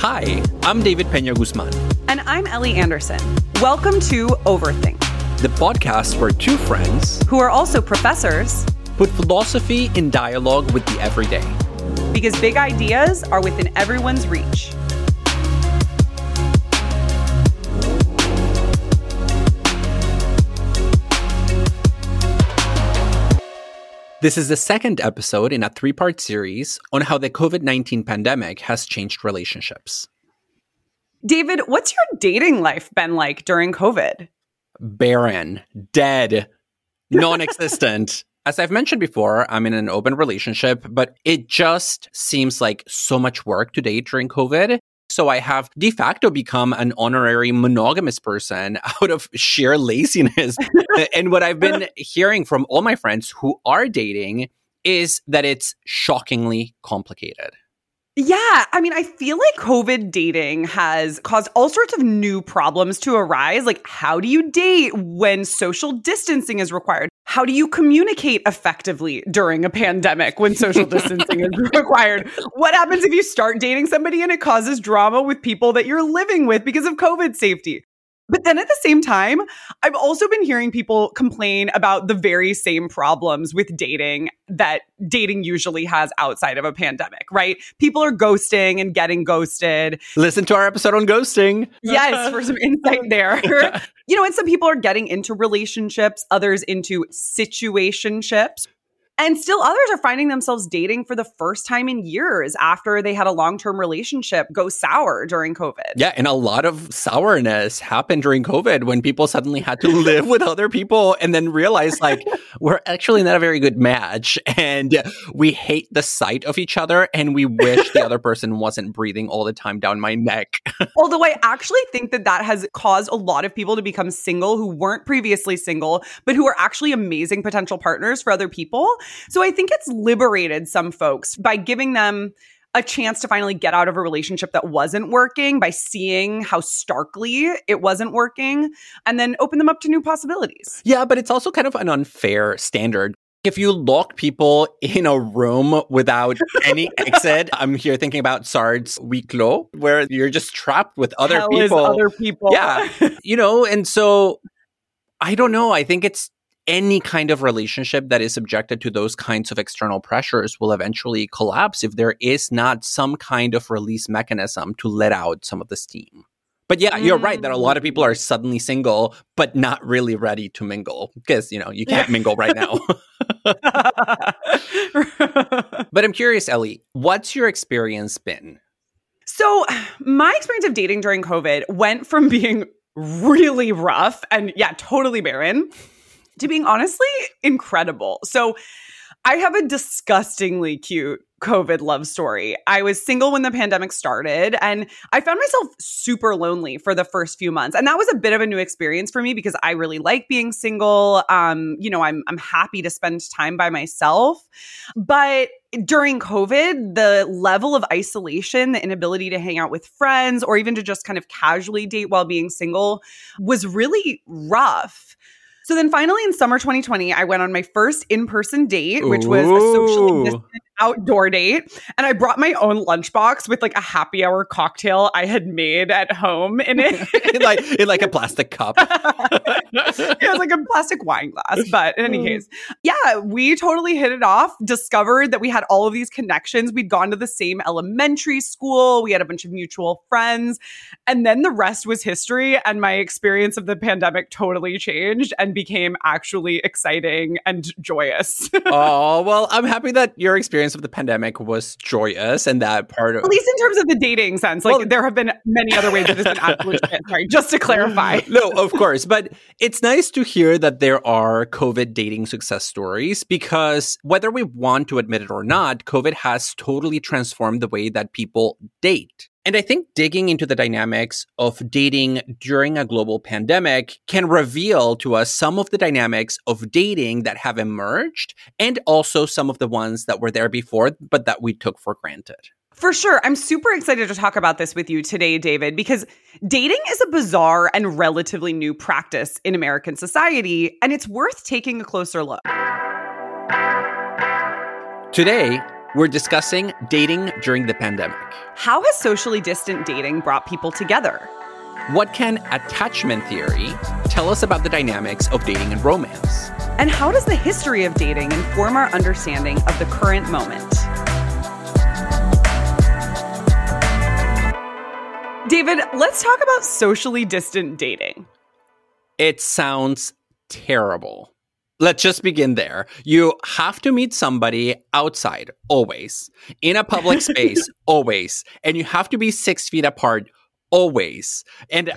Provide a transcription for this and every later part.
Hi, I'm David Pena Guzman. And I'm Ellie Anderson. Welcome to Overthink, the podcast where two friends, who are also professors, put philosophy in dialogue with the everyday. Because big ideas are within everyone's reach. This is the second episode in a three part series on how the COVID 19 pandemic has changed relationships. David, what's your dating life been like during COVID? Barren, dead, non existent. As I've mentioned before, I'm in an open relationship, but it just seems like so much work to date during COVID. So I have de facto become an honorary monogamous person out of sheer laziness. and what I've been hearing from all my friends who are dating is that it's shockingly complicated. Yeah, I mean, I feel like COVID dating has caused all sorts of new problems to arise. Like, how do you date when social distancing is required? How do you communicate effectively during a pandemic when social distancing is required? What happens if you start dating somebody and it causes drama with people that you're living with because of COVID safety? But then at the same time, I've also been hearing people complain about the very same problems with dating that dating usually has outside of a pandemic, right? People are ghosting and getting ghosted. Listen to our episode on ghosting. Yes, for some insight there. you know, and some people are getting into relationships, others into situationships. And still others are finding themselves dating for the first time in years after they had a long term relationship go sour during COVID. Yeah. And a lot of sourness happened during COVID when people suddenly had to live with other people and then realize, like, we're actually not a very good match. And we hate the sight of each other. And we wish the other person wasn't breathing all the time down my neck. Although I actually think that that has caused a lot of people to become single who weren't previously single, but who are actually amazing potential partners for other people. So I think it's liberated some folks by giving them a chance to finally get out of a relationship that wasn't working by seeing how starkly it wasn't working and then open them up to new possibilities. Yeah, but it's also kind of an unfair standard. If you lock people in a room without any exit, I'm here thinking about Sartre's huis clos, where you're just trapped with other Hell people. other people. Yeah. you know, and so I don't know. I think it's any kind of relationship that is subjected to those kinds of external pressures will eventually collapse if there is not some kind of release mechanism to let out some of the steam. But yeah, you're right that a lot of people are mm. suddenly single, but not really ready to mingle because, you know, you can't mingle right now. but I'm curious, Ellie, what's your experience been? So, my experience of dating during COVID went from being really rough and, yeah, totally barren to being honestly incredible. So I have a disgustingly cute COVID love story. I was single when the pandemic started and I found myself super lonely for the first few months. And that was a bit of a new experience for me because I really like being single. Um, you know, I'm I'm happy to spend time by myself. But during COVID, the level of isolation, the inability to hang out with friends or even to just kind of casually date while being single was really rough. So then finally in summer 2020, I went on my first in-person date, which was a socially distant outdoor date. And I brought my own lunchbox with like a happy hour cocktail I had made at home in it. in like in like a plastic cup. it was like a plastic wine glass. But in any mm. case, yeah, we totally hit it off, discovered that we had all of these connections. We'd gone to the same elementary school, we had a bunch of mutual friends. And then the rest was history. And my experience of the pandemic totally changed and became actually exciting and joyous. oh, well, I'm happy that your experience experience of the pandemic was joyous and that part of at least in terms of the dating sense like well, there have been many other ways that it's been absolute shit sorry just to clarify. No of course but it's nice to hear that there are covid dating success stories because whether we want to admit it or not covid has totally transformed the way that people date and I think digging into the dynamics of dating during a global pandemic can reveal to us some of the dynamics of dating that have emerged and also some of the ones that were there before, but that we took for granted. For sure. I'm super excited to talk about this with you today, David, because dating is a bizarre and relatively new practice in American society, and it's worth taking a closer look. Today, We're discussing dating during the pandemic. How has socially distant dating brought people together? What can attachment theory tell us about the dynamics of dating and romance? And how does the history of dating inform our understanding of the current moment? David, let's talk about socially distant dating. It sounds terrible. Let's just begin there. You have to meet somebody outside, always, in a public space, always, and you have to be six feet apart, always. And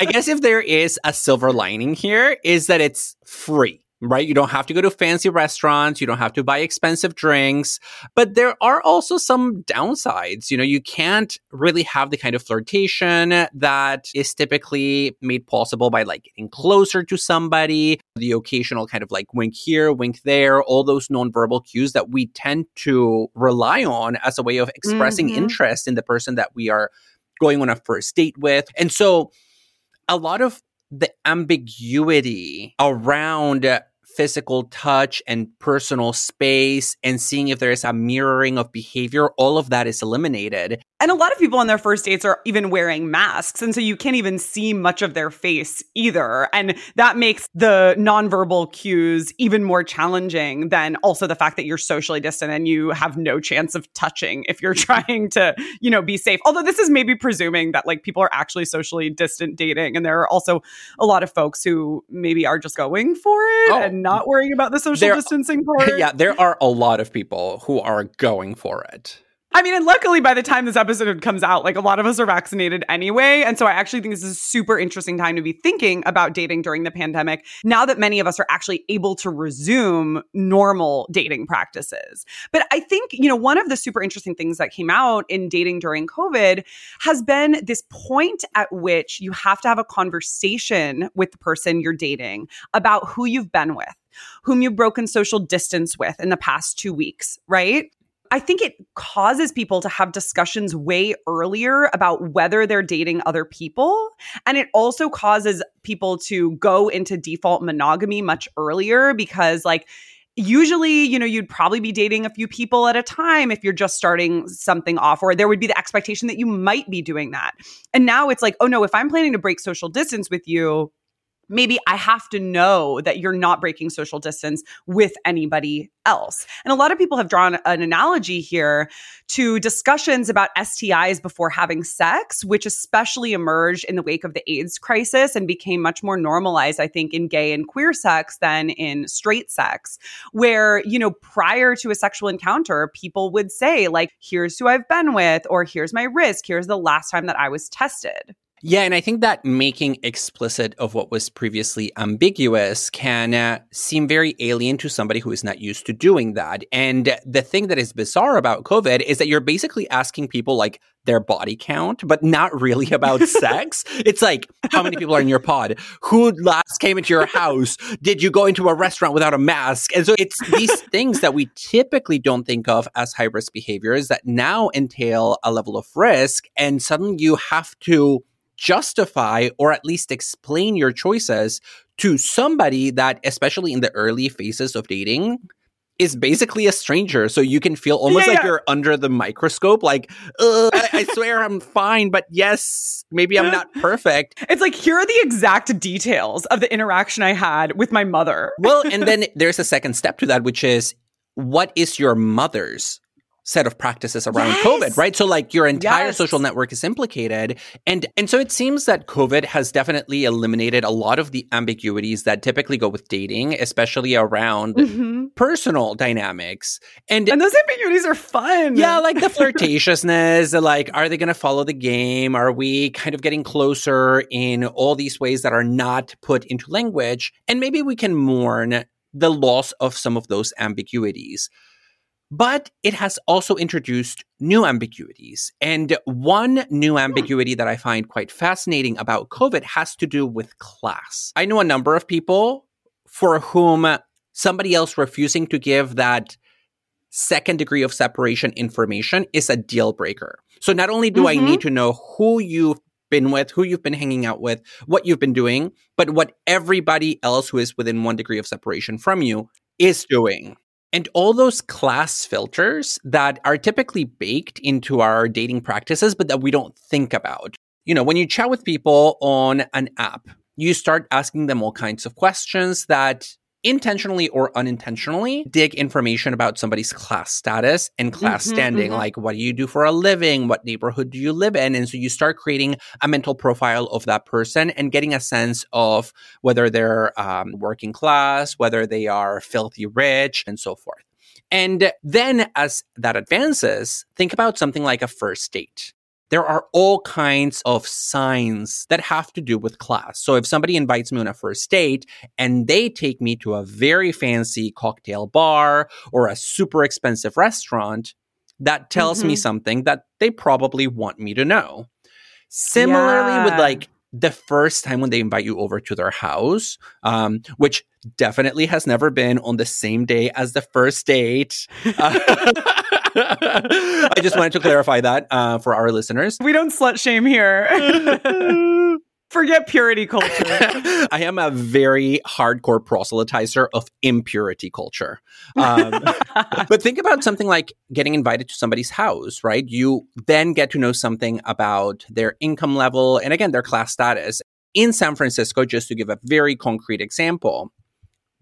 I guess if there is a silver lining here, is that it's free right? You don't have to go to fancy restaurants. You don't have to buy expensive drinks. But there are also some downsides. You know, you can't really have the kind of flirtation that is typically made possible by like getting closer to somebody, the occasional kind of like wink here, wink there, all those nonverbal cues that we tend to rely on as a way of expressing mm-hmm. interest in the person that we are going on a first date with. And so a lot of the ambiguity around physical touch and personal space and seeing if there's a mirroring of behavior, all of that is eliminated. And a lot of people on their first dates are even wearing masks. And so you can't even see much of their face either. And that makes the nonverbal cues even more challenging than also the fact that you're socially distant and you have no chance of touching if you're trying to, you know, be safe. Although this is maybe presuming that like people are actually socially distant dating. And there are also a lot of folks who maybe are just going for it oh, and not worrying about the social there, distancing part. Yeah, there are a lot of people who are going for it. I mean, and luckily by the time this episode comes out, like a lot of us are vaccinated anyway. And so I actually think this is a super interesting time to be thinking about dating during the pandemic now that many of us are actually able to resume normal dating practices. But I think, you know, one of the super interesting things that came out in dating during COVID has been this point at which you have to have a conversation with the person you're dating about who you've been with whom you've broken social distance with in the past two weeks, right? I think it causes people to have discussions way earlier about whether they're dating other people. And it also causes people to go into default monogamy much earlier because, like, usually, you know, you'd probably be dating a few people at a time if you're just starting something off, or there would be the expectation that you might be doing that. And now it's like, oh no, if I'm planning to break social distance with you, maybe I have to know that you're not breaking social distance with anybody else. And a lot of people have drawn an analogy here to discussions about STIs before having sex, which especially emerged in the wake of the AIDS crisis and became much more normalized, I think, in gay and queer sex than in straight sex, where, you know, prior to a sexual encounter, people would say, like, here's who I've been with, or here's my risk, here's the last time that I was tested. Yeah, and I think that making explicit of what was previously ambiguous can uh, seem very alien to somebody who is not used to doing that. And the thing that is bizarre about COVID is that you're basically asking people like their body count, but not really about sex. It's like, how many people are in your pod? Who last came into your house? Did you go into a restaurant without a mask? And so it's these things that we typically don't think of as high risk behaviors that now entail a level of risk. And suddenly you have to justify or at least explain your choices to somebody that, especially in the early phases of dating, is basically a stranger. So you can feel almost yeah, like yeah. you're under the microscope, like, I, I, swear I'm fine, but yes, maybe I'm not perfect. It's like, here are the exact details of the interaction I had with my mother. well, and then there's a second step to that, which is what is your mother's set of practices around yes. COVID, right? So like your entire yes. social network is implicated. And and so it seems that COVID has definitely eliminated a lot of the ambiguities that typically go with dating, especially around mm-hmm. personal dynamics. And And those ambiguities are fun. Yeah, like the flirtatiousness, like are they going to follow the game? Are we kind of getting closer in all these ways that are not put into language? And maybe we can mourn the loss of some of those ambiguities. But it has also introduced new ambiguities. And one new hmm. ambiguity that I find quite fascinating about COVID has to do with class. I know a number of people for whom somebody else refusing to give that second degree of separation information is a deal breaker. So not only do mm-hmm. I need to know who you've been with, who you've been hanging out with, what you've been doing, but what everybody else who is within one degree of separation from you is doing. And all those class filters that are typically baked into our dating practices, but that we don't think about. You know, when you chat with people on an app, you start asking them all kinds of questions that intentionally or unintentionally dig information about somebody's class status and class mm-hmm, standing. Mm-hmm. Like, what do you do for a living? What neighborhood do you live in? And so you start creating a mental profile of that person and getting a sense of whether they're um, working class, whether they are filthy rich, and so forth. And then as that advances, think about something like a first date there are all kinds of signs that have to do with class. So if somebody invites me on a first date and they take me to a very fancy cocktail bar or a super expensive restaurant, that tells mm-hmm. me something that they probably want me to know. Similarly, yeah. with like the first time when they invite you over to their house, um, which definitely has never been on the same day as the first date. Uh, I just wanted to clarify that uh, for our listeners. We don't slut shame here. Forget purity culture. I am a very hardcore proselytizer of impurity culture. Um, but think about something like getting invited to somebody's house, right? You then get to know something about their income level and again, their class status. In San Francisco, just to give a very concrete example,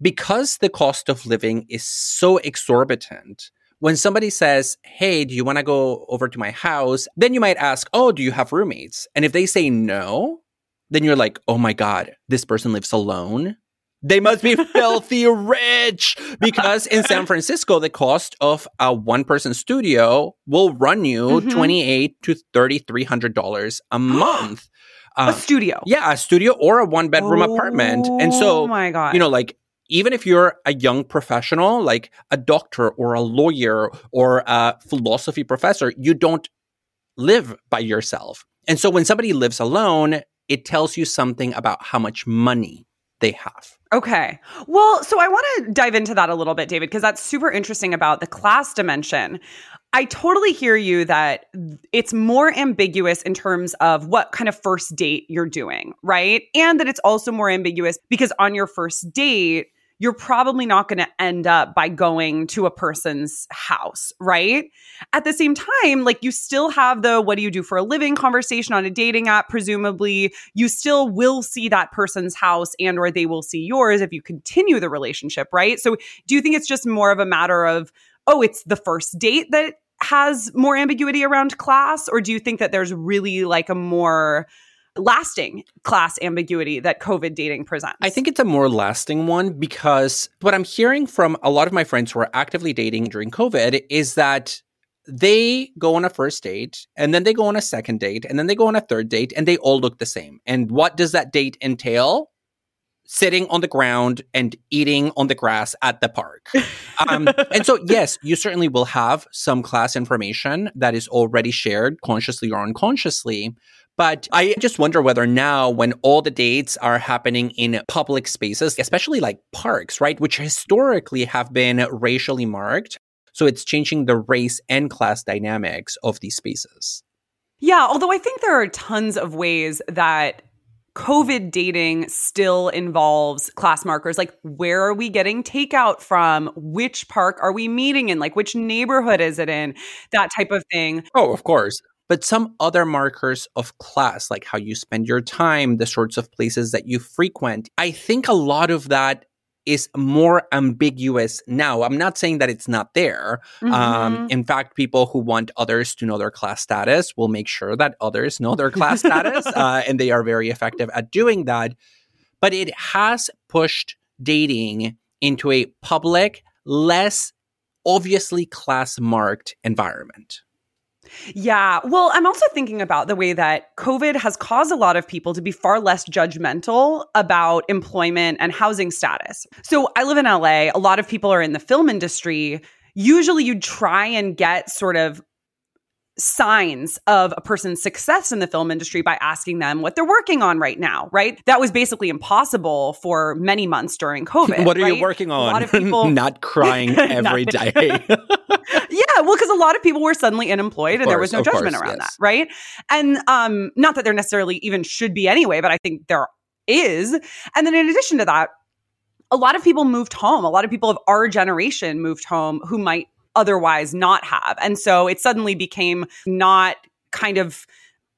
because the cost of living is so exorbitant, when somebody says, Hey, do you want to go over to my house? Then you might ask, Oh, do you have roommates? And if they say no, then you're like, Oh my God, this person lives alone. They must be filthy rich because in San Francisco, the cost of a one person studio will run you mm-hmm. 28 to $3,300 a month. A studio. Yeah, a studio or a one bedroom oh, apartment. And so, oh my God. you know, like even if you're a young professional, like a doctor or a lawyer or a philosophy professor, you don't live by yourself. And so when somebody lives alone, it tells you something about how much money they have. Okay. Well, so I want to dive into that a little bit, David, because that's super interesting about the class dimension. I totally hear you that it's more ambiguous in terms of what kind of first date you're doing, right? And that it's also more ambiguous because on your first date, you're probably not going to end up by going to a person's house, right? At the same time, like you still have the what do you do for a living conversation on a dating app presumably you still will see that person's house and or they will see yours if you continue the relationship, right? So do you think it's just more of a matter of oh, it's the first date that has more ambiguity around class or do you think that there's really like a more lasting class ambiguity that COVID dating presents? I think it's a more lasting one because what I'm hearing from a lot of my friends who are actively dating during COVID is that they go on a first date and then they go on a second date and then they go on a third date and they all look the same. And what does that date entail? Sitting on the ground and eating on the grass at the park. Um, and so, yes, you certainly will have some class information that is already shared consciously or unconsciously. But I just wonder whether now, when all the dates are happening in public spaces, especially like parks, right, which historically have been racially marked, so it's changing the race and class dynamics of these spaces. Yeah, although I think there are tons of ways that COVID dating still involves class markers. Like, where are we getting takeout from? Which park are we meeting in? Like, which neighborhood is it in? That type of thing. Oh, of course but some other markers of class, like how you spend your time, the sorts of places that you frequent. I think a lot of that is more ambiguous now. I'm not saying that it's not there. Um, mm-hmm. Um, in fact, people who want others to know their class status will make sure that others know their class status, uh, and they are very effective at doing that. But it has pushed dating into a public, less obviously class marked environment. Yeah. Well, I'm also thinking about the way that COVID has caused a lot of people to be far less judgmental about employment and housing status. So I live in LA. A lot of people are in the film industry. Usually you try and get sort of signs of a person's success in the film industry by asking them what they're working on right now, right? That was basically impossible for many months during COVID. What are right? you working on? A lot of people not crying every day. yeah, well, because a lot of people were suddenly unemployed and there was no judgment course, around yes. that, right? And um, not that there necessarily even should be anyway, but I think there is. And then in addition to that, a lot of people moved home. A lot of people of our generation moved home who might otherwise not have. And so it suddenly became not kind of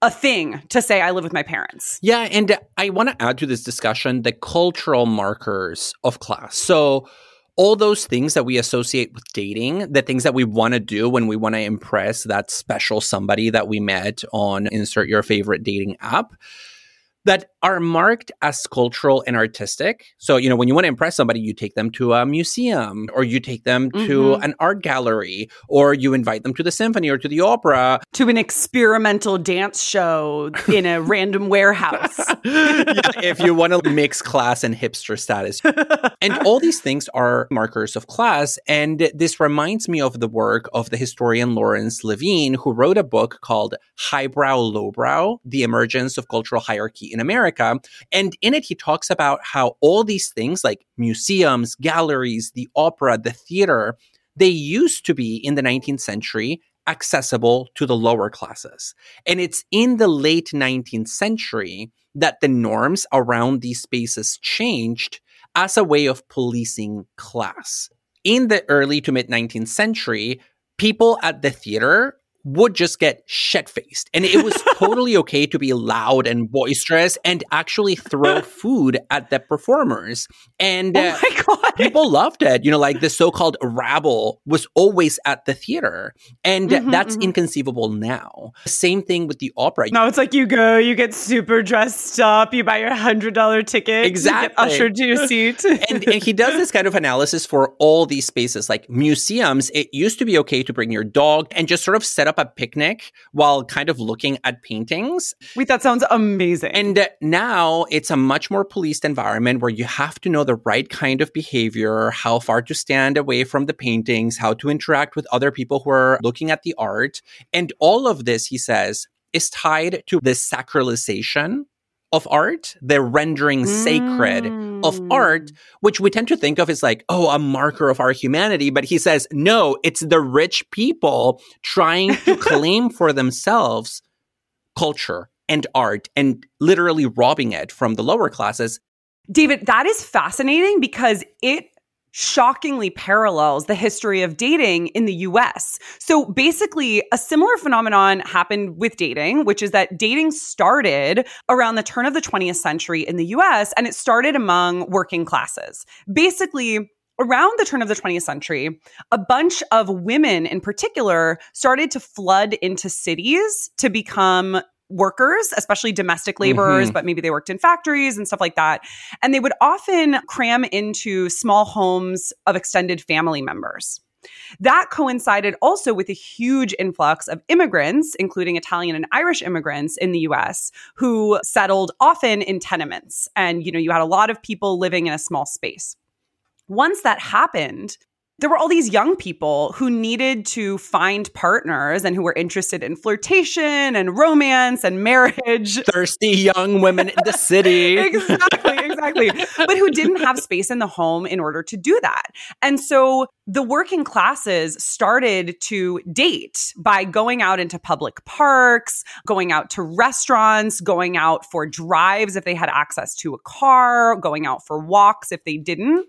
a thing to say I live with my parents. Yeah, and I want to add to this discussion the cultural markers of class. So all those things that we associate with dating, the things that we want to do when we want to impress that special somebody that we met on insert your favorite dating app that are marked as cultural and artistic. So, you know, when you want to impress somebody, you take them to a museum or you take them mm-hmm. to an art gallery or you invite them to the symphony or to the opera. To an experimental dance show in a random warehouse. yeah, if you want to mix class and hipster status. and all these things are markers of class. And this reminds me of the work of the historian Lawrence Levine, who wrote a book called Highbrow Lowbrow The Emergence of Cultural Hierarchy in America. And in it, he talks about how all these things like museums, galleries, the opera, the theater, they used to be in the 19th century accessible to the lower classes. And it's in the late 19th century that the norms around these spaces changed as a way of policing class. In the early to mid 19th century, people at the theater would just get shit faced. And it was totally okay to be loud and boisterous and actually throw food at the performers. And oh uh, people loved it. You know, like the so called rabble was always at the theater. And mm-hmm, that's mm-hmm. inconceivable now. Same thing with the opera. Now it's like you go, you get super dressed up, you buy your $100 ticket, exactly. ushered to your seat. and, and he does this kind of analysis for all these spaces, like museums. It used to be okay to bring your dog and just sort of set up a picnic while kind of looking at paintings. Wait, that sounds amazing. And now it's a much more policed environment where you have to know the right kind of behavior, how far to stand away from the paintings, how to interact with other people who are looking at the art. And all of this, he says, is tied to the sacralization of art, they're rendering sacred mm. of art, which we tend to think of as like, oh, a marker of our humanity. But he says, no, it's the rich people trying to claim for themselves culture and art and literally robbing it from the lower classes. David, that is fascinating because it shockingly parallels the history of dating in the US. So basically, a similar phenomenon happened with dating, which is that dating started around the turn of the 20th century in the US and it started among working classes. Basically, around the turn of the 20th century, a bunch of women in particular started to flood into cities to become workers, especially domestic laborers, mm-hmm. but maybe they worked in factories and stuff like that. And they would often cram into small homes of extended family members. That coincided also with a huge influx of immigrants, including Italian and Irish immigrants in the US, who settled often in tenements. And, you know, you had a lot of people living in a small space. Once that happened, there were all these young people who needed to find partners and who were interested in flirtation and romance and marriage. Thirsty young women in the city. exactly, exactly. but who didn't have space in the home in order to do that. And so the working classes started to date by going out into public parks, going out to restaurants, going out for drives if they had access to a car, going out for walks if they didn't.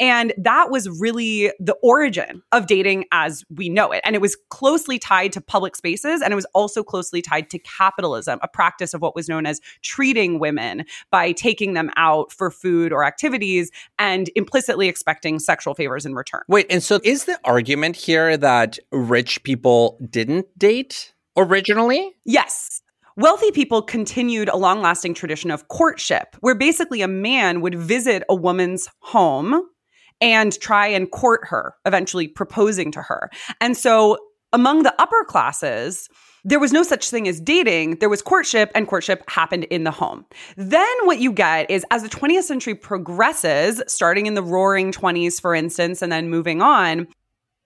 And that was really the origin of dating as we know it. And it was closely tied to public spaces and it was also closely tied to capitalism, a practice of what was known as treating women by taking them out for food or activities and implicitly expecting sexual favors in return. Wait, and so is the argument here that rich people didn't date originally? Yes. Wealthy people continued a long lasting tradition of courtship, where basically a man would visit a woman's home and try and court her, eventually proposing to her. And so among the upper classes, there was no such thing as dating. There was courtship, and courtship happened in the home. Then, what you get is as the 20th century progresses, starting in the roaring 20s, for instance, and then moving on,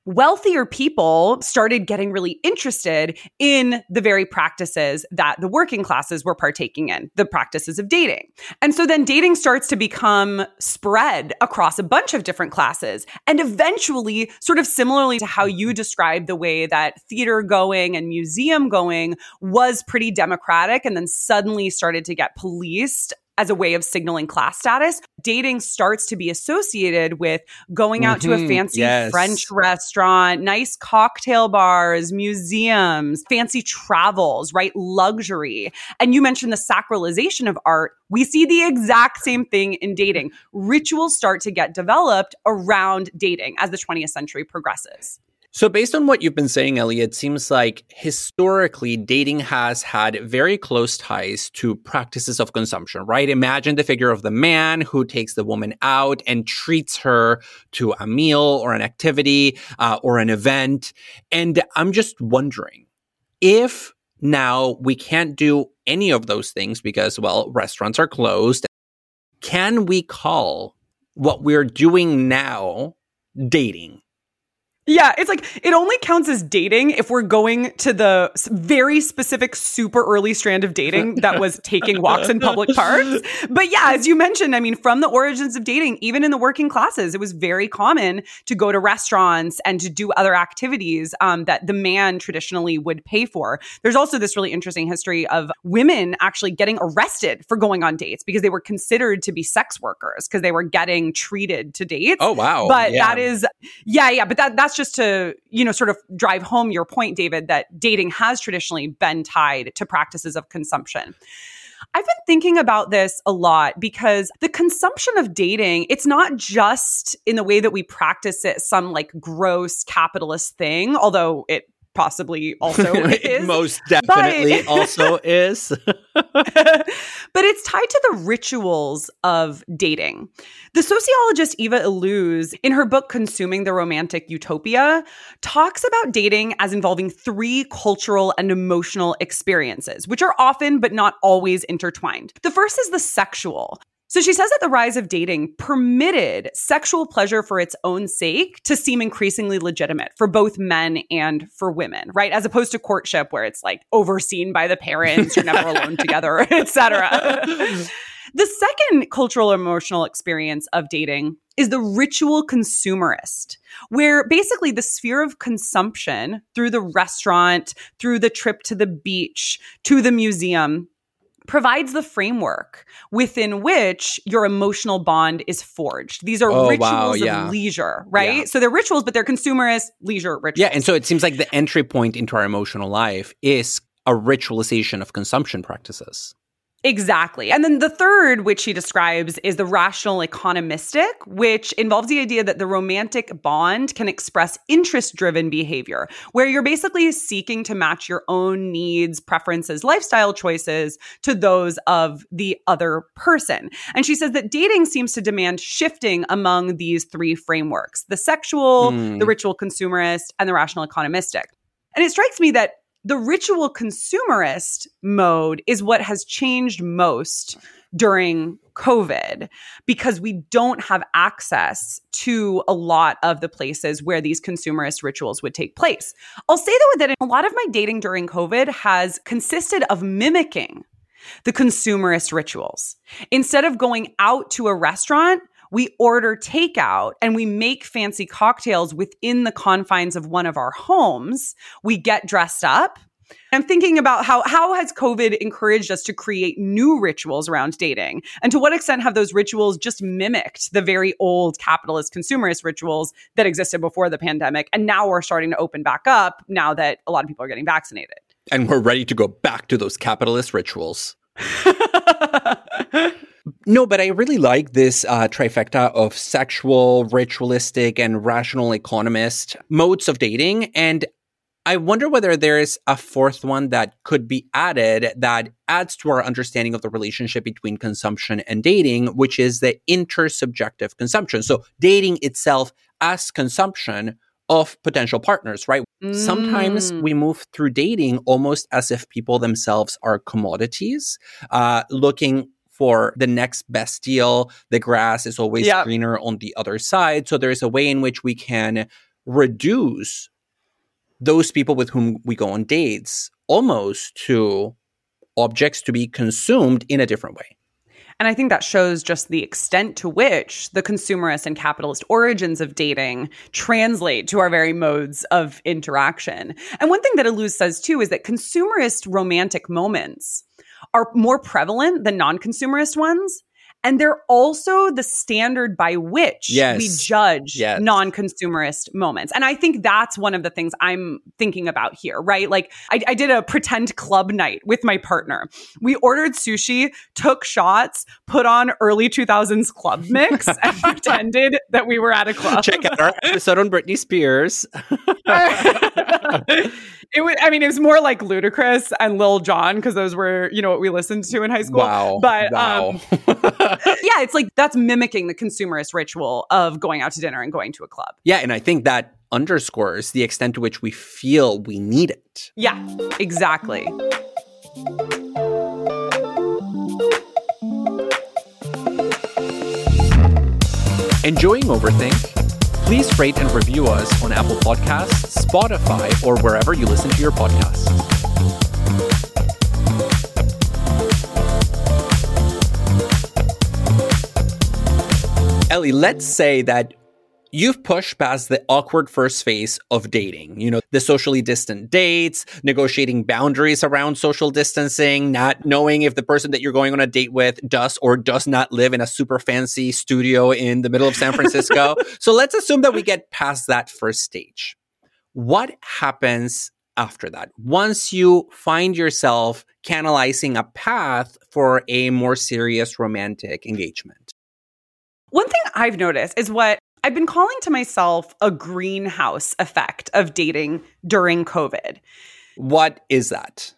wealthier people started getting really interested in the very practices that the working classes were partaking in, the practices of dating. And so then dating starts to become spread across a bunch of different classes. And eventually, sort of similarly to how you described the way that theater going and museum going was pretty democratic and then suddenly started to get policed as a way of signaling class status, dating starts to be associated with going out mm-hmm, to a mm-hmm. fancy yes. French restaurant, nice cocktail bars, museums, fancy travels, right? Luxury. And you mentioned the sacralization of art. We see the exact same thing in dating. Rituals start to get developed around dating as the 20th century progresses. So, based on what you've been saying, Ellie, it seems like historically dating has had very close ties to practices of consumption, right? Imagine the figure of the man who takes the woman out and treats her to a meal or an activity uh, or an event. And I'm just wondering if now we can't do any of those things because, well, restaurants are closed, can we call what we're doing now dating? Yeah, it's like it only counts as dating if we're going to the very specific super early strand of dating that was taking walks in public parks. But yeah, as you mentioned, I mean, from the origins of dating, even in the working classes, it was very common to go to restaurants and to do other activities um, that the man traditionally would pay for. There's also this really interesting history of women actually getting arrested for going on dates because they were considered to be sex workers because they were getting treated to dates. Oh wow! But yeah. that is, yeah, yeah. But that that's just to, you know, sort of drive home your point, David, that dating has traditionally been tied to practices of consumption. I've been thinking about this a lot because the consumption of dating, it's not just in the way that we practice it, some like gross capitalist thing, although it possibly also is. Most definitely but, also is. but it's tied to the rituals of dating. The sociologist Eva Illouz, in her book Consuming the Romantic Utopia, talks about dating as involving three cultural and emotional experiences, which are often but not always intertwined. The first is the sexual. So she says that the rise of dating permitted sexual pleasure for its own sake to seem increasingly legitimate for both men and for women, right? As opposed to courtship where it's like overseen by the parents, you're never alone together, etc. the second cultural emotional experience of dating is the ritual consumerist, where basically the sphere of consumption through the restaurant, through the trip to the beach, to the museum provides the framework within which your emotional bond is forged. These are oh, rituals wow, yeah. of leisure, right? Yeah. So they're rituals, but they're consumerist leisure rituals. Yeah. And so it seems like the entry point into our emotional life is a ritualization of consumption practices. Exactly. And then the third, which she describes, is the rational economistic, which involves the idea that the romantic bond can express interest driven behavior, where you're basically seeking to match your own needs, preferences, lifestyle choices to those of the other person. And she says that dating seems to demand shifting among these three frameworks the sexual, mm. the ritual consumerist, and the rational economistic. And it strikes me that the ritual consumerist mode is what has changed most during COVID because we don't have access to a lot of the places where these consumerist rituals would take place. I'll say though that a lot of my dating during COVID has consisted of mimicking the consumerist rituals. Instead of going out to a restaurant, we order takeout and we make fancy cocktails within the confines of one of our homes. We get dressed up. I'm thinking about how how has COVID encouraged us to create new rituals around dating? And to what extent have those rituals just mimicked the very old capitalist consumerist rituals that existed before the pandemic? And now we're starting to open back up now that a lot of people are getting vaccinated. And we're ready to go back to those capitalist rituals. No, but I really like this uh, trifecta of sexual, ritualistic, and rational economist modes of dating. And I wonder whether there is a fourth one that could be added that adds to our understanding of the relationship between consumption and dating, which is the intersubjective consumption. So, dating itself as consumption of potential partners, right? Mm. Sometimes we move through dating almost as if people themselves are commodities, uh, looking for the next best deal. The grass is always yep. greener on the other side. So there's a way in which we can reduce those people with whom we go on dates almost to objects to be consumed in a different way. And I think that shows just the extent to which the consumerist and capitalist origins of dating translate to our very modes of interaction. And one thing that Illouz says too is that consumerist romantic moments are more prevalent than non consumerist ones. And they're also the standard by which Yes. we judge Yes. non consumerist moments. And I think that's one of the things I'm thinking about here, right? Like, I, I did a pretend club night with my partner. We ordered sushi, took shots, put on early 2000s club mix, and pretended that we were at a club. Check out our episode on Britney Spears. it was, I mean, it was more like Ludacris and Lil Jon because those were, you know, what we listened to in high school. Wow. But wow. um, yeah, it's like that's mimicking the consumerist ritual of going out to dinner and going to a club. yeah, and I think that underscores the extent to which we feel we need it. Yeah, exactly. Enjoying Overthink? Please rate and review us on Apple Podcasts, Spotify, or wherever you listen to your podcasts. Ellie, let's say that you've pushed past the awkward first phase of dating. You know, the socially distant dates, negotiating boundaries around social distancing, not knowing if the person that you're going on a date with does or does not live in a super fancy studio in the middle of San Francisco. so let's assume that we get past that first stage. What happens after that? Once you find yourself canalizing a path for a more serious romantic engagement. One thing I've noticed is what I've been calling to myself a greenhouse effect of dating during COVID. What is that?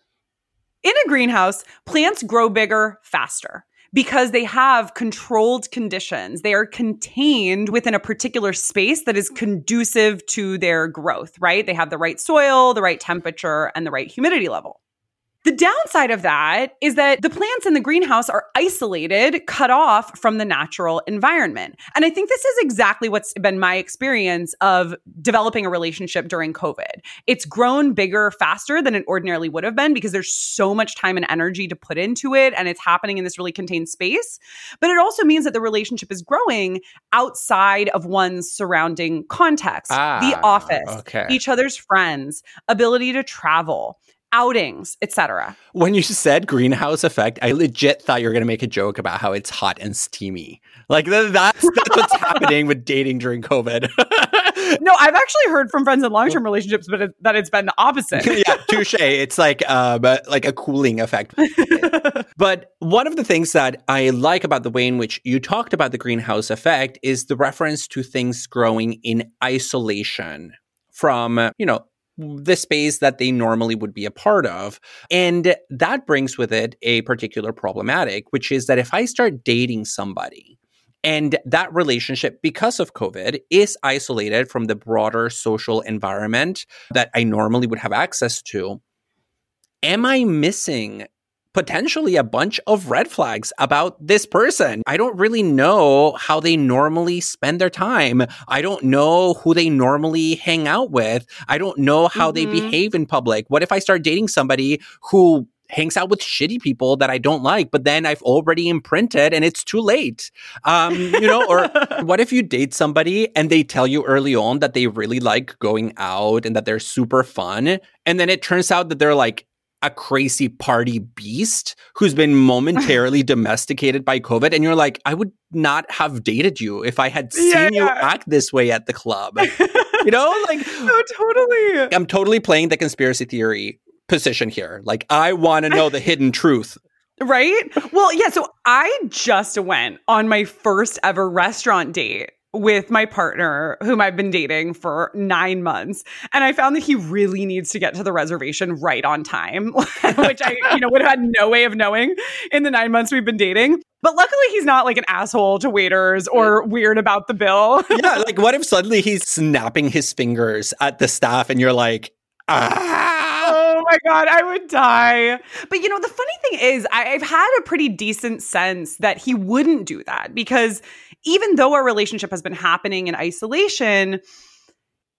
In a greenhouse, plants grow bigger faster because they have controlled conditions. They are contained within a particular space that is conducive to their growth, right? They have the right soil, the right temperature, and the right humidity level. The downside of that is that the plants in the greenhouse are isolated, cut off from the natural environment. And I think this is exactly what's been my experience of developing a relationship during COVID. It's grown bigger faster than it ordinarily would have been because there's so much time and energy to put into it and it's happening in this really contained space. But it also means that the relationship is growing outside of one's surrounding context, the Ah, office, okay. each other's friends, ability to travel, outings, etc. When you said greenhouse effect, I legit thought you were going to make a joke about how it's hot and steamy. Like th- that's that's what's happening with dating during COVID. No, I've actually heard from friends in long-term relationships, but it, that it's been the opposite. yeah, touche. It's like um, uh, like a cooling effect. But one of the things that I like about the way in which you talked about the greenhouse effect is the reference to things growing in isolation from, you know, the space that they normally would be a part of. And that brings with it a particular problematic, which is that if I start dating somebody and that relationship, because of COVID, is isolated from the broader social environment that I normally would have access to, am I missing potentially a bunch of red flags about this person. I don't really know how they normally spend their time. I don't know who they normally hang out with. I don't know how they Mhm. behave in public. What if I start dating somebody who hangs out with shitty people that I don't like, but then I've already imprinted and it's too late. Um, you know, or what if you date somebody and they tell you early on that they really like going out and that they're super fun, and then it turns out that they're like a crazy party beast who's been momentarily domesticated by COVID, and you're like, I would not have dated you if I had seen Yeah, you act this way at the club. you know, like oh, totally. I'm totally playing the conspiracy theory position here. Like, I want to know the hidden truth. Right? Well, yeah. So I just went on my first ever restaurant date with my partner, whom I've been dating for nine months. And I found that he really needs to get to the reservation right on time, which I, you know, would have had no way of knowing in the nine months we've been dating. But luckily, he's not like an asshole to waiters or weird about the bill. yeah, like what if suddenly he's snapping his fingers at the staff and you're like, ah. oh my god, I would die. But you know, the funny thing is, I- I've had a pretty decent sense that he wouldn't do that because even though our relationship has been happening in isolation,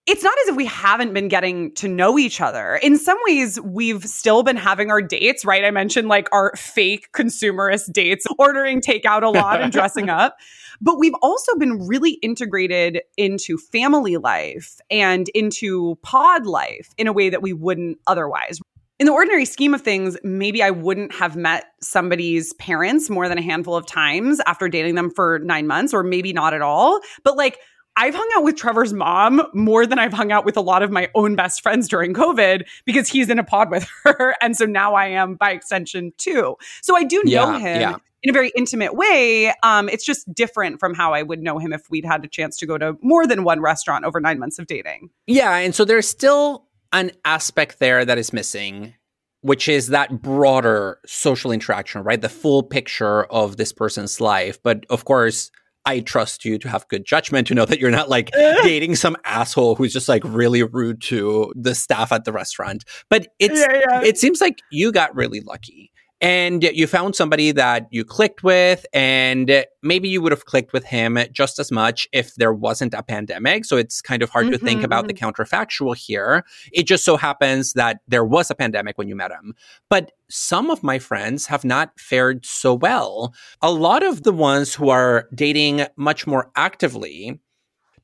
it's not as if we haven't been getting to know each other. In some ways, we've still been having our dates, right? I mentioned like our fake consumerist dates, ordering takeout a lot and dressing up. But we've also been really integrated into family life and into pod life in a way that we wouldn't otherwise. In the ordinary scheme of things, maybe I wouldn't have met somebody's parents more than a handful of times after dating them for nine months, or maybe not at all. But like, I've hung out with Trevor's mom more than I've hung out with a lot of my own best friends during COVID because he's in a pod with her. And so now I am by extension too. So I do know Yeah, him yeah. in a very intimate way. Um, it's just different from how I would know him if we'd had a chance to go to more than one restaurant over nine months of dating. Yeah, and so there's still an aspect there that is missing, which is that broader social interaction, right? The full picture of this person's life. But of course, I trust you to have good judgment to know that you're not like dating some asshole who's just like really rude to the staff at the restaurant. But it's yeah. it seems like you got really lucky and you found somebody that you clicked with and maybe you would have clicked with him just as much if there wasn't a pandemic. So it's kind of hard to think about the mm-hmm. counterfactual here. It just so happens that there was a pandemic when you met him. But some of my friends have not fared so well. A lot of the ones who are dating much more actively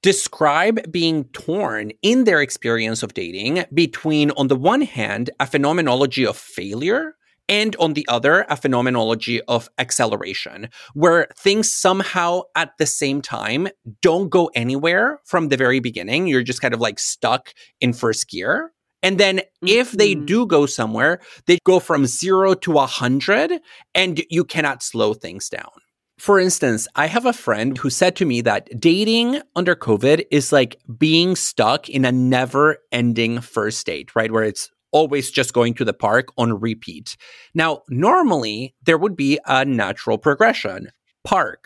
describe being torn in their experience of dating between, on the one hand, a phenomenology of failure. And on the other, a phenomenology of acceleration, where things somehow at the same time don't go anywhere from the very beginning. You're just kind of like stuck in first gear. And then if they Mhm. do go somewhere, they go from zero to a hundred and you cannot slow things down. For instance, I have a friend who said to me that dating under COVID is like being stuck in a never ending first date, right? Where it's always just going to the park on repeat. Now, normally there would be a natural progression park,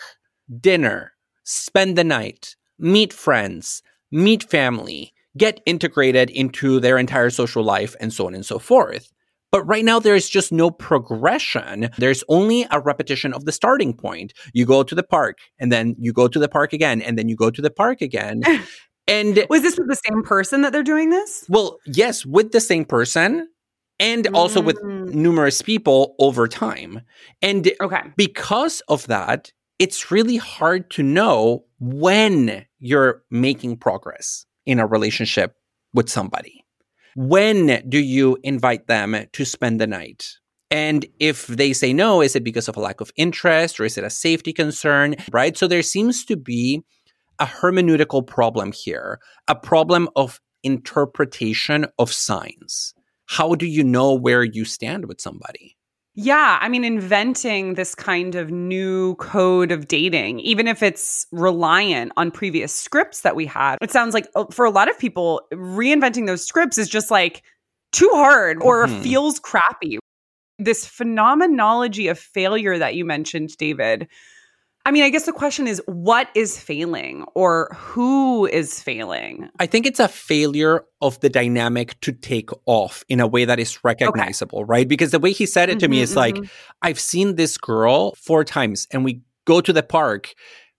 dinner, spend the night, meet friends, meet family, get integrated into their entire social life, and so on and so forth. But right now, there is just no progression. There's only a repetition of the starting point. You go to the park, and then you go to the park again, and then you go to the park again. and Was this with the same person that they're doing this? well, yes, with the same person and also with Mm. numerous people over time. And Okay. because of that, it's really hard to know when you're making progress in a relationship with somebody. When do you invite them to spend the night? And if they say no, is it because of a lack of interest or is it a safety concern? Right. So there seems to be a hermeneutical problem here, a problem of interpretation of signs. How do you know where you stand with somebody? Yeah, I mean, inventing this kind of new code of dating, even if it's reliant on previous scripts that we had, it sounds like uh, for a lot of people, reinventing those scripts is just like too hard or Mhm. feels crappy. This phenomenology of failure that you mentioned, David. I mean, I guess the question is what is failing or who is failing? I think it's a failure of the dynamic to take off in a way that is recognizable, right? Because the way he said it to me Mhm, is like, mhm. I've seen this girl four times and we go to the park,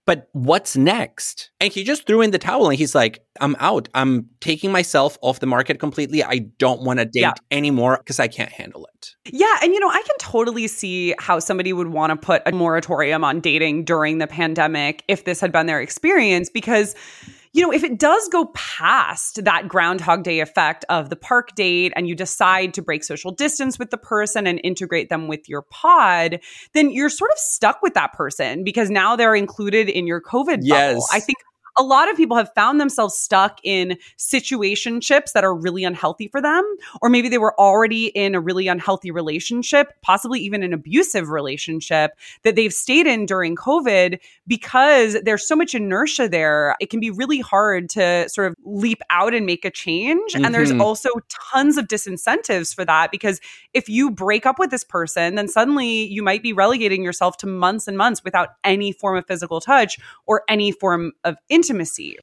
but what's next? And he just threw in the towel and he's like, I'm out. I'm taking myself off the market completely. I don't want to date Yeah. anymore because I can't handle it. Yeah, and you know, I can totally see how somebody would want to put a moratorium on dating during the pandemic if this had been their experience because you know, if it does go past that groundhog day effect of the park date and you decide to break social distance with the person and integrate them with your pod, then you're sort of stuck with that person because now they're included in your COVID Yes. bubble. I think a lot of people have found themselves stuck in situationships that are really unhealthy for them or maybe they were already in a really unhealthy relationship, possibly even an abusive relationship that they've stayed in during COVID because there's so much inertia there. It can be really hard to sort of leap out and make a change. And there's Mhm. also tons of disincentives for that because if you break up with this person, then suddenly you might be relegating yourself to months and months without any form of physical touch or any form of intimacy.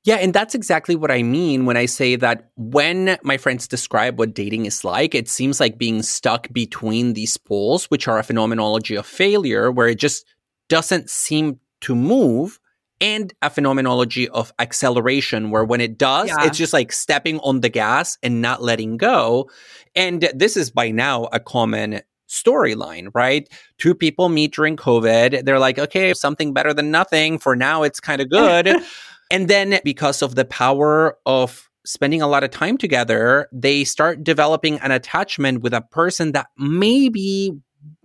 Yeah, and that's exactly what I mean when I say that when my friends describe what dating is like, it seems like being stuck between these poles, which are a phenomenology of failure, where it just doesn't seem to move, and a phenomenology of acceleration, where when it does, Yeah. it's just like stepping on the gas and not letting go. And this is by now a common storyline, right? Two people meet during COVID. They're like, okay, something better than nothing. For now, it's kind of good. And then because of the power of spending a lot of time together, they start developing an attachment with a person that maybe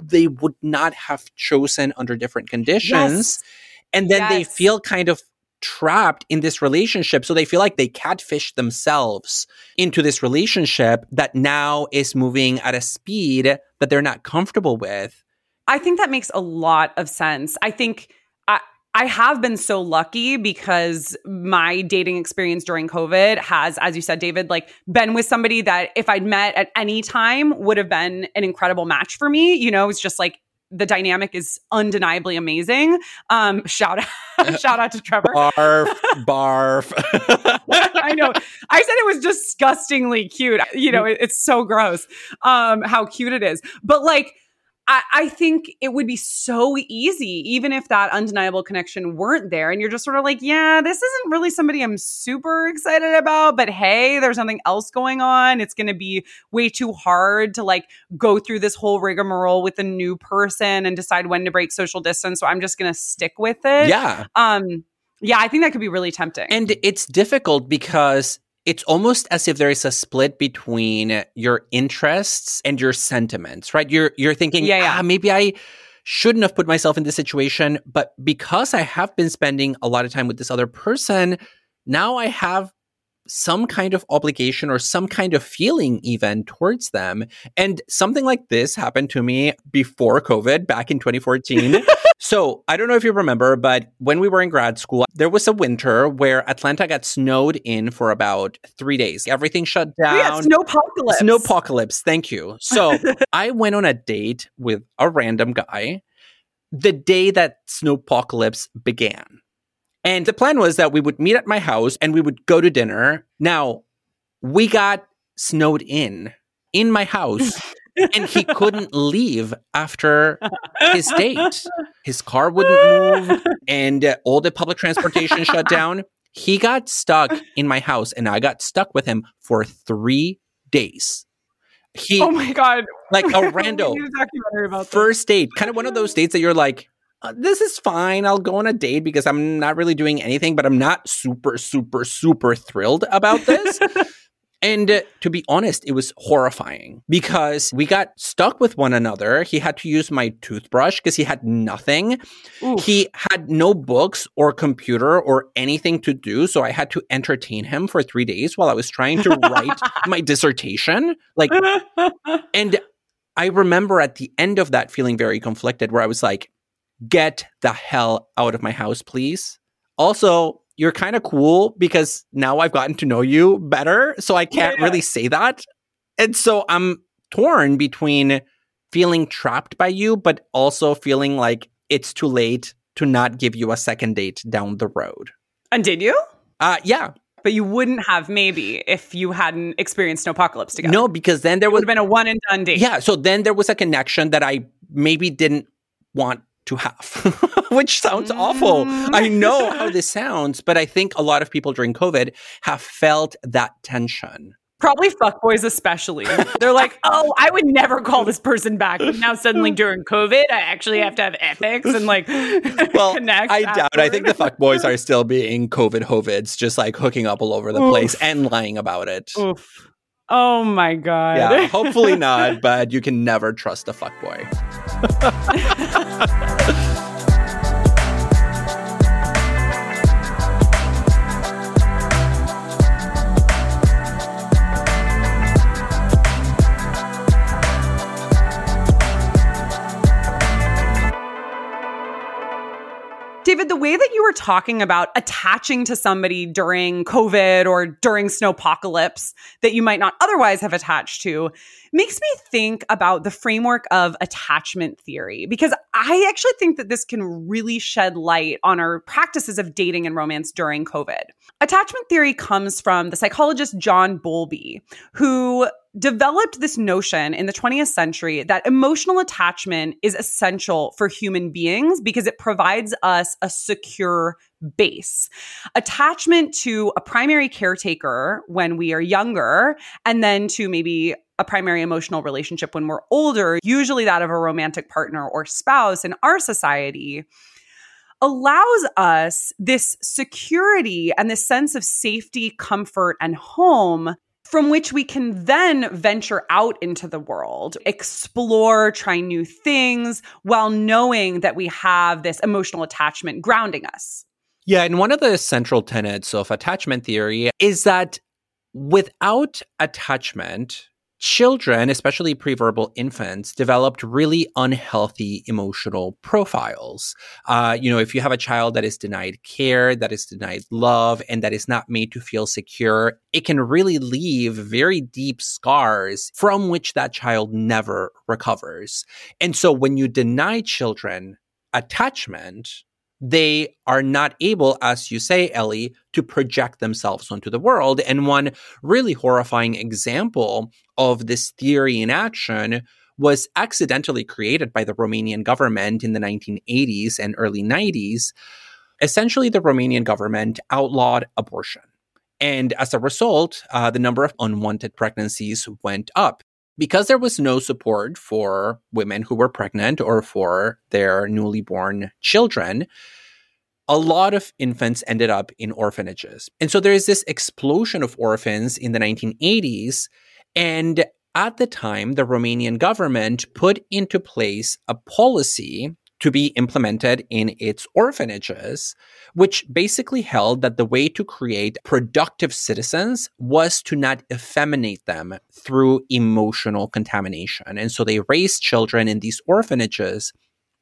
they would not have chosen under different conditions. Yes. And then they feel kind of trapped in this relationship. So they feel like they catfish themselves into this relationship that now is moving at a speed that they're not comfortable with. I think that makes a lot of sense. I think I have been so lucky because my dating experience during COVID has, as you said, David, like been with somebody that if I'd met at any time would have been an incredible match for me. You know, it's just like the dynamic is undeniably amazing. Um, shout out, shout out to Trevor. Barf, barf. I know. I said it was disgustingly cute. You know, it- it's so gross um, how cute it is. But like, I, I think it would be so easy, even if that undeniable connection weren't there. And you're just sort of like, yeah, this isn't really somebody I'm super excited about. But hey, there's something else going on. It's going to be way too hard to like go through this whole rigmarole with a new person and decide when to break social distance. So I'm just going to stick with it. yeah. Um, yeah, I think that could be really tempting. And it's difficult because it's almost as if there is a split between your interests and your sentiments, right? You're you're thinking, Yeah, yeah. ah, maybe I shouldn't have put myself in this situation, but because I have been spending a lot of time with this other person, now I have some kind of obligation or some kind of feeling even towards them. And something like this happened to me before COVID back in 2014. so I don't know if you remember, but when we were in grad school, there was a winter where Atlanta got snowed in for about three days. Everything shut down. yeah, snowpocalypse. Snowpocalypse. Thank you. So I went on a date with a random guy the day that snowpocalypse began. And the plan was that we would meet at my house and we would go to dinner. Now, we got snowed in in my house and he couldn't leave after his date. His car wouldn't move and uh, all the public transportation shut down. He got stuck in my house and I got stuck with him for 3 days. He Oh my god! like a rando a first date, kind of one of those dates that you're like, uh, this is fine. I'll go on a date because I'm not really doing anything, but I'm not super, super, super thrilled about this. and uh, to be honest, it was horrifying because we got stuck with one another. He had to use my toothbrush because he had nothing. He had no books or computer or anything to do. So I had to entertain him for three days while I was trying to write my dissertation. Like, and I remember at the end of that feeling very conflicted where I was like, get the hell out of my house, please. Also, you're kind of cool because now I've gotten to know you better. So I can't Yeah. really say that. And so I'm torn between feeling trapped by you, but also feeling like it's too late to not give you a second date down the road. and did you? Uh, yeah. But you wouldn't have maybe if you hadn't experienced Snowpocalypse together. No, because then there would have been a one and done date. Yeah, so then there was a connection that I maybe didn't want to have, which sounds awful. Mm. I know how this sounds, but I think a lot of people during COVID have felt that tension. Probably fuckboys especially. They're like, oh, I would never call this person back. But now suddenly during COVID, I actually have to have ethics and like Well, connect. I doubt. I think the afterward. fuck boys are still being COVID hovids, just like hooking up all over the Oof. place and lying about it. Oof. Oh my god. Yeah, hopefully not, but you can never trust a fuck David, the way that you were talking about attaching to somebody during COVID or during snowpocalypse that you might not otherwise have attached to makes me think about the framework of attachment theory because I actually think that this can really shed light on our practices of dating and romance during COVID. Attachment theory comes from the psychologist John Bowlby, who developed this notion in the 20th century that emotional attachment is essential for human beings because it provides us a secure base. Attachment to a primary caretaker when we are younger, and then to maybe a primary emotional relationship when we're older, usually that of a romantic partner or spouse in our society allows us this security and this sense of safety, comfort, and home from which we can then venture out into the world, explore, try new things while knowing that we have this emotional attachment grounding us. Yeah, and one of the central tenets of attachment theory is that without attachment, children, especially preverbal infants, developed really unhealthy emotional profiles. Uh, you know, if you have a child that is denied care, that is denied love, and that is not made to feel secure, it can really leave very deep scars from which that child never recovers. And so when you deny children attachment, they are not able, as you say, Ellie, to project themselves onto the world. And one really horrifying example of this theory in action was accidentally created by the Romanian government in the 1980s and early 90s. Essentially, the Romanian government outlawed abortion. And as a result, uh, the number of unwanted pregnancies went up because there was no support for women who were pregnant or for their newly born children, a lot of infants ended up in orphanages. And so there is this explosion of orphans in the 1980s. And at the time, the Romanian government put into place a policy to be implemented in its orphanages, which basically held that the way to create productive citizens was to not effeminate them through emotional contamination. And so they raised children in these orphanages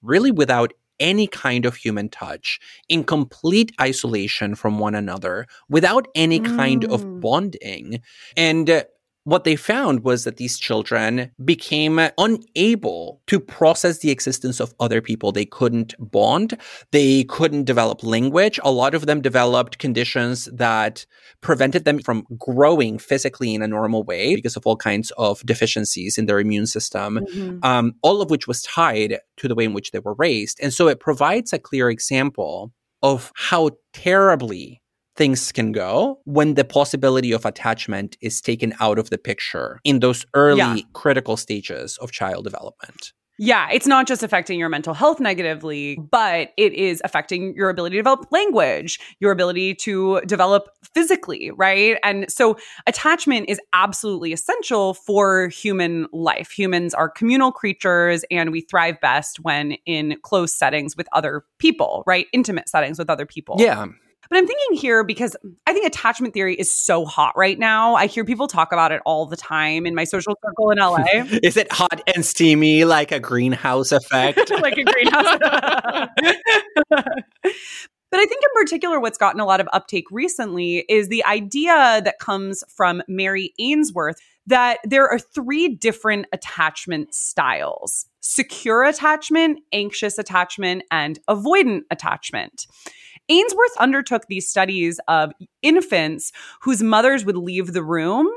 really without any kind of human touch, in complete isolation from one another, without any kind mm. of bonding. And what they found was that these children became unable to process the existence of other people. They couldn't bond. They couldn't develop language. A lot of them developed conditions that prevented them from growing physically in a normal way because of all kinds of deficiencies in their immune system, mm-hmm. um, all of which was tied to the way in which they were raised. And so it provides a clear example of how terribly things can go when the possibility of attachment is taken out of the picture in those early yeah. critical stages of child development. Yeah, it's not just affecting your mental health negatively, but it is affecting your ability to develop language, your ability to develop physically, right? And so attachment is absolutely essential for human life. Humans are communal creatures and we thrive best when in close settings with other people, right? Intimate settings with other people. Yeah. But I'm thinking here because I think attachment theory is so hot right now. I hear people talk about it all the time in my social circle in LA. is it hot and steamy like a greenhouse effect? like a greenhouse. But I think in particular, what's gotten a lot of uptake recently is the idea that comes from Mary Ainsworth that there are three different attachment styles secure attachment, anxious attachment, and avoidant attachment. Ainsworth undertook these studies of infants whose mothers would leave the room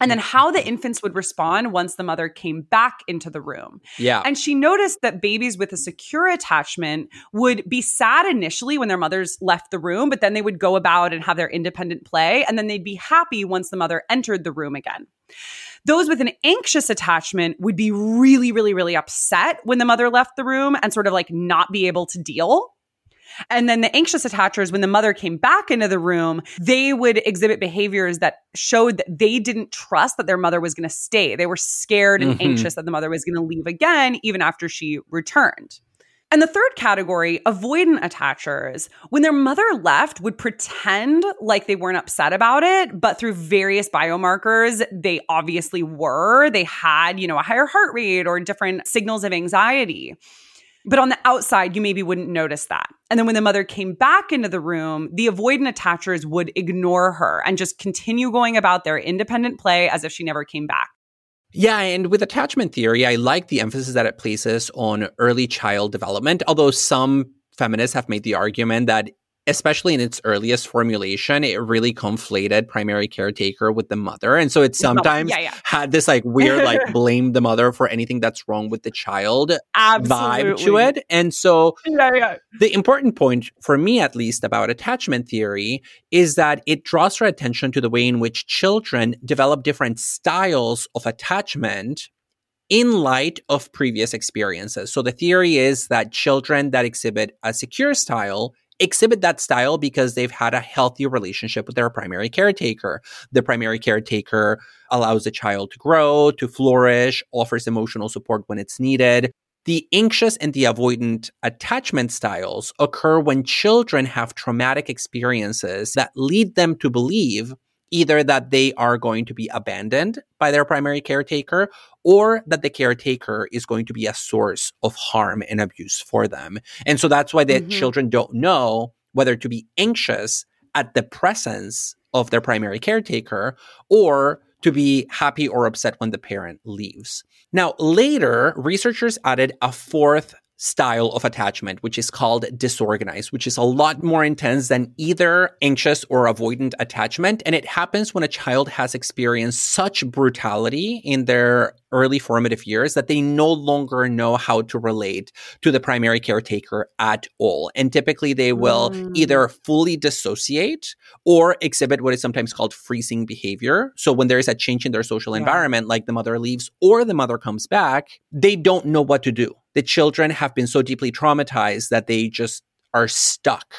and then how the infants would respond once the mother came back into the room. Yeah. And she noticed that babies with a secure attachment would be sad initially when their mothers left the room, but then they would go about and have their independent play. And then they'd be happy once the mother entered the room again. Those with an anxious attachment would be really, really, really upset when the mother left the room and sort of like not be able to deal and then the anxious attachers, when the mother came back into the room, they would exhibit behaviors that showed that they didn't trust that their mother was going to stay. They were scared and mm-hmm. anxious that the mother was going to leave again, even after she returned. And the third category, avoidant attachers, when their mother left, would pretend like they weren't upset about it, but through various biomarkers, they obviously were. They had, you know, a higher heart rate or different signals of anxiety. But on the outside, you maybe wouldn't notice that. And then when the mother came back into the room, the avoidant attachers would ignore her and just continue going about their independent play as if she never came back. Yeah, and with attachment theory, I like the emphasis that it places on early child development, although some feminists have made the argument that especially in its earliest formulation, it really conflated primary caretaker with the mother. And so it sometimes yeah, yeah. had this like weird, like blame the mother for anything that's wrong with the child Absolutely. vibe to it. And so yeah, the important point for me, at least, about attachment theory is that it draws our attention to the way in which children develop different styles of attachment in light of previous experiences. So the theory is that children that exhibit a secure style exhibit that style because they've had a healthy relationship with their primary caretaker. The primary caretaker allows the child to grow, to flourish, offers emotional support when it's needed. The anxious and the avoidant attachment styles occur when children have traumatic experiences that lead them to believe either that they are going to be abandoned by their primary caretaker or that the caretaker is going to be a source of harm and abuse for them. And so that's why the mm-hmm. children don't know whether to be anxious at the presence of their primary caretaker or to be happy or upset when the parent leaves. Now, later, researchers added a fourth style of attachment, which is called disorganized, which is a lot more intense than either anxious or avoidant attachment. And it happens when a child has experienced such brutality in their early formative years that they no longer know how to relate to the primary caretaker at all. And typically they will mm. either fully dissociate or exhibit what is sometimes called freezing behavior. So when there is a change in their social yeah. environment, like the mother leaves or the mother comes back, they don't know what to do the children have been so deeply traumatized that they just are stuck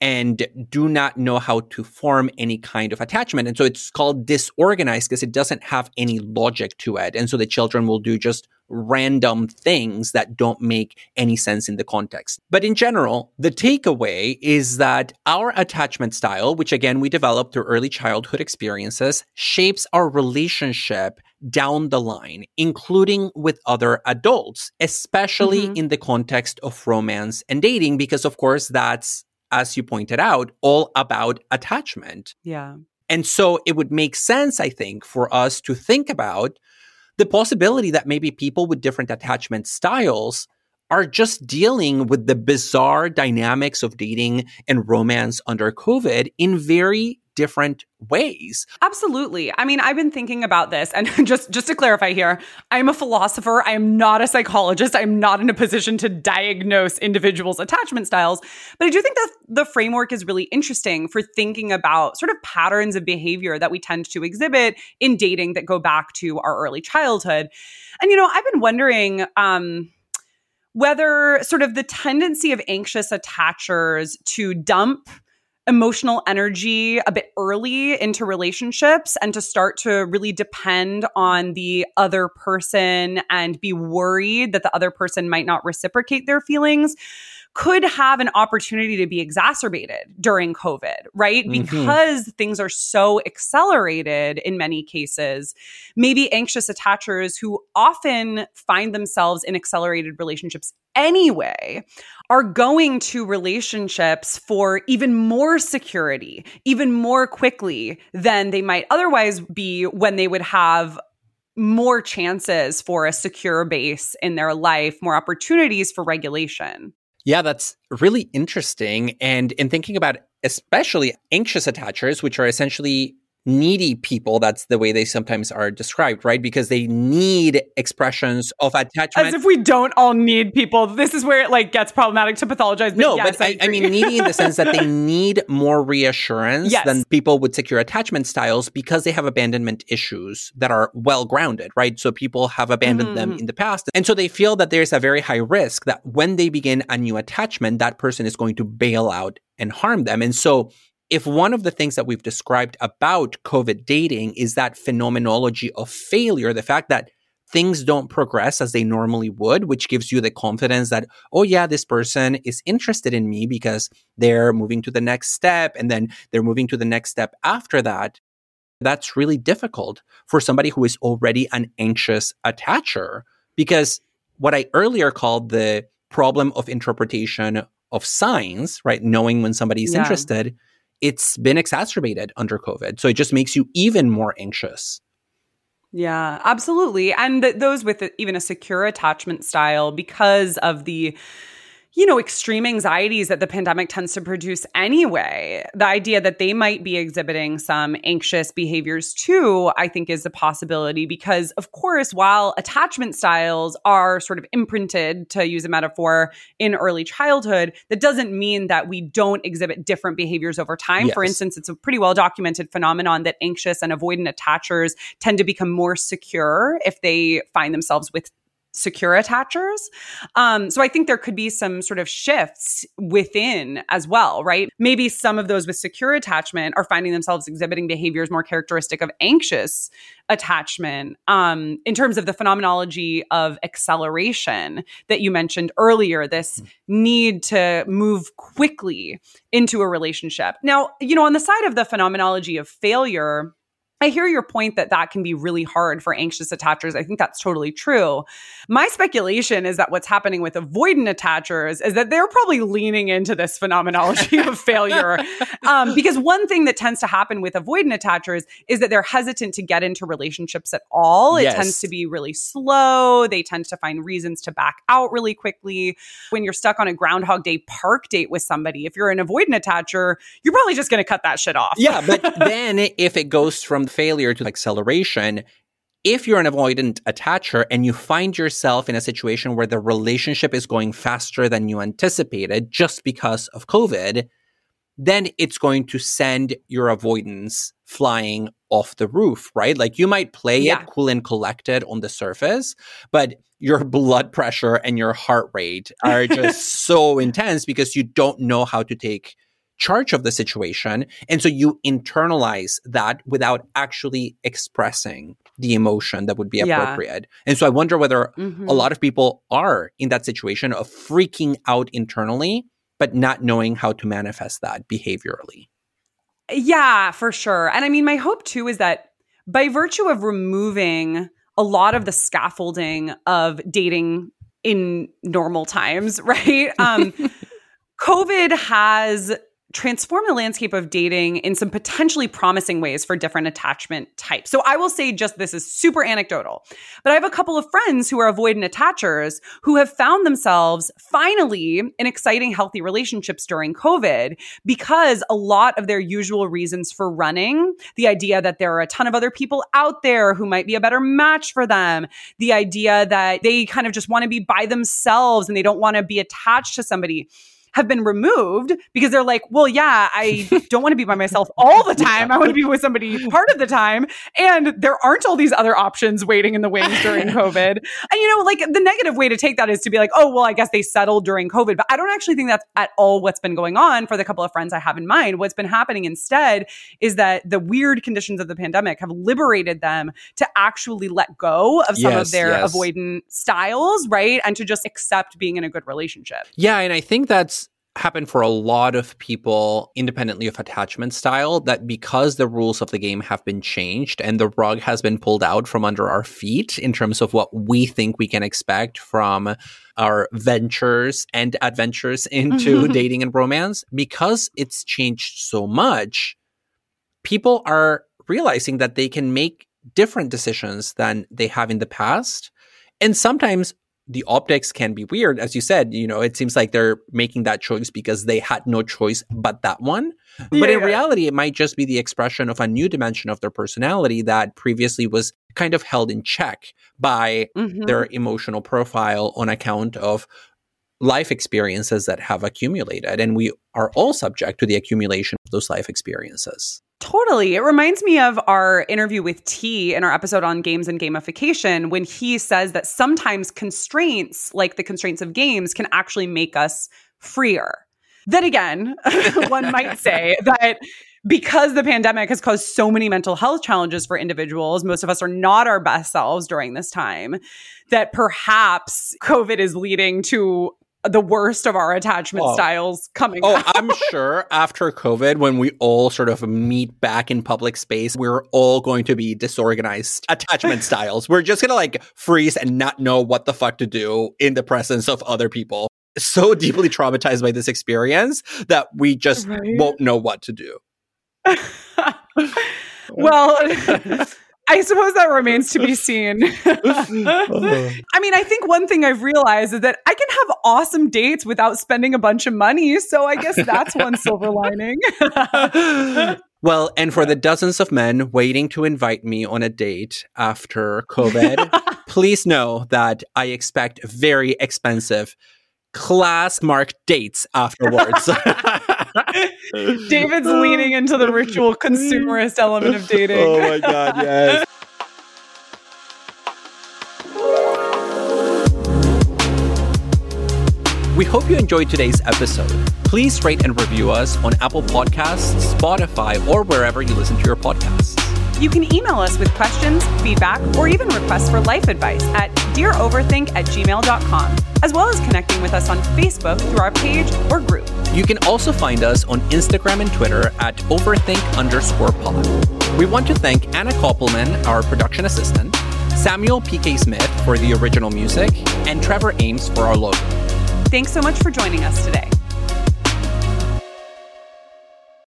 and do not know how to form any kind of attachment. And so it's called disorganized because it doesn't have any logic to it. And so the children will do just random things that don't make any sense in the context. But in general, the takeaway is that our attachment style, which again we develop through early childhood experiences, shapes our relationship down the line, including with other adults, especially mm-hmm. in the context of romance and dating, because of course that's, as you pointed out, all about attachment. Yeah. And so it would make sense, I think, for us to think about the possibility that maybe people with different attachment styles are just dealing with the bizarre dynamics of dating and romance under COVID in very different ways. Absolutely. I mean, I've been thinking about this and just just to clarify here, I'm a philosopher. I am not a psychologist. I'm not in a position to diagnose individuals' attachment styles, but I do think that the framework is really interesting for thinking about sort of patterns of behavior that we tend to exhibit in dating that go back to our early childhood. And you know, I've been wondering um whether sort of the tendency of anxious attachers to dump emotional energy a bit early into relationships and to start to really depend on the other person and be worried that the other person might not reciprocate their feelings could have an opportunity to be exacerbated during COVID, right? Mm-hmm. Because things are so accelerated in many cases. Maybe anxious attachers who often find themselves in accelerated relationships anyway are going to relationships for even more security, even more quickly than they might otherwise be when they would have more chances for a secure base in their life, more opportunities for regulation. Yeah, that's really interesting. And in thinking about especially anxious attachers, which are essentially needy people that's the way they sometimes are described right? Because they need expressions of attachment. As if we don't all need people. This is where it like gets problematic to pathologize but no yes, but I, I, mean needy in the sense that they need more reassurance yes. than people with secure attachment styles because they have abandonment issues that are well grounded right? So people have abandoned mm-hmm. them in the past and so they feel that there's a very high risk that when they begin a new attachment that person is going to bail out and harm them and so if one of the things that we've described about COVID dating is that phenomenology of failure, the fact that things don't progress as they normally would, which gives you the confidence that, oh, yeah, this person is interested in me because they're moving to the next step and then they're moving to the next step after that. That's really difficult for somebody who is already an anxious attacher because what I earlier called the problem of interpretation of signs, right? Knowing when somebody's yeah. interested it's been exacerbated under COVID. So it just makes you even more anxious. Yeah, absolutely. And th- those with even a secure attachment style, because of the you know, extreme anxieties that the pandemic tends to produce anyway. The idea that they might be exhibiting some anxious behaviors too, I think is a possibility because, of course, while attachment styles are sort of imprinted, to use a metaphor, in early childhood, that doesn't mean that we don't exhibit different behaviors over time. Yes. For instance, it's a pretty well documented phenomenon that anxious and avoidant attachers tend to become more secure if they find themselves with secure attachers. Um, so I think there could be some sort of shifts within as well, right? Maybe some of those with secure attachment are finding themselves exhibiting behaviors more characteristic of anxious attachment um, in terms of the phenomenology of acceleration that you mentioned earlier, this mm. need to move quickly into a relationship. Now, you know, on the side of the phenomenology of failure, I hear your point that that can be really hard for anxious attachers. I think that's totally true. My speculation is that what's happening with avoidant attachers is that they're probably leaning into this phenomenology of failure. Um, because one thing that tends to happen with avoidant attachers is that they're hesitant to get into relationships at all. It yes. tends to be really slow. They tend to find reasons to back out really quickly. When you're stuck on a Groundhog Day park date with somebody, if you're an avoidant attacher, you're probably just going to cut that shit off. Yeah, but then if it goes from failure to acceleration, if you're an avoidant attacher and you find yourself in a situation where the relationship is going faster than you anticipated just because of COVID, then it's going to send your avoidance flying off the roof, right? Like you might play yeah. it cool and collected on the surface, but your blood pressure and your heart rate are just so intense because you don't know how to take charge of the situation. And so you internalize that without actually expressing the emotion that would be appropriate. Yeah. And so I wonder whether mm-hmm. a lot of people are in that situation of freaking out internally, but not knowing how to manifest that behaviorally. Yeah, for sure. And I mean, my hope too is that by virtue of removing a lot of the scaffolding of dating in normal times, right? Um, COVID has transform the landscape of dating in some potentially promising ways for different attachment types. So I will say just this is super anecdotal, but I have a couple of friends who are avoidant attachers who have found themselves finally in exciting, healthy relationships during COVID because a lot of their usual reasons for running, the idea that there are a ton of other people out there who might be a better match for them, the idea that they kind of just want to be by themselves and they don't want to be attached to somebody have been removed because they're like, well, yeah, I don't want to be by myself all the time. I want to be with somebody part of the time. And there aren't all these other options waiting in the wings during COVID. And, you know, like the negative way to take that is to be like, oh, well, I guess they settled during COVID. But I don't actually think that's at all what's been going on for the couple of friends I have in mind. What's been happening instead is that the weird conditions of the pandemic have liberated them to actually let go of some yes, of their yes. avoidant styles, right? And to just accept being in a good relationship. Yeah. And I think that's happen for a lot of people independently of attachment style that because the rules of the game have been changed and the rug has been pulled out from under our feet in terms of what we think we can expect from our ventures and adventures into mm-hmm. dating and romance because it's changed so much people are realizing that they can make different decisions than they have in the past. And sometimes the optics can be weird. As you said, you know, it seems like they're making that choice because they had no choice but that one. Yeah, but in yeah. reality, it might just be the expression of a new dimension of their personality that previously was kind of held in check by mm-hmm. their emotional profile on account of life experiences that have accumulated. And we are all subject to the accumulation of those life experiences. Totally. It reminds me of our interview with Thi in our episode on games and gamification when he says that sometimes constraints, like the constraints of games, can actually make us freer. Then again, one might say that because the pandemic has caused so many mental health challenges for individuals, most of us are not our best selves during this time, that perhaps COVID is leading to the worst of our attachment oh. styles coming oh i'm sure after covid when we all sort of meet back in public space we're all going to be disorganized attachment styles we're just gonna like freeze and not know what the fuck to do in the presence of other people so deeply traumatized by this experience that we just right? won't know what to do well I suppose that remains to be seen. I mean, I think one thing I've realized is that I can have awesome dates without spending a bunch of money. So I guess that's one silver lining. well, and for the dozens of men waiting to invite me on a date after COVID, please know that I expect very expensive class marked dates afterwards. David's leaning into the ritual consumerist element of dating. Oh my God, yes. We hope you enjoyed today's episode. Please rate and review us on Apple Podcasts, Spotify, or wherever you listen to your podcasts. You can email us with questions, feedback, or even requests for life advice at dearoverthink at gmail.com, as well as connecting with us on Facebook through our page or group. You can also find us on Instagram and Twitter at overthink underscore pod. We want to thank Anna Koppelman, our production assistant, Samuel P.K. Smith for the original music, and Trevor Ames for our logo. Thanks so much for joining us today.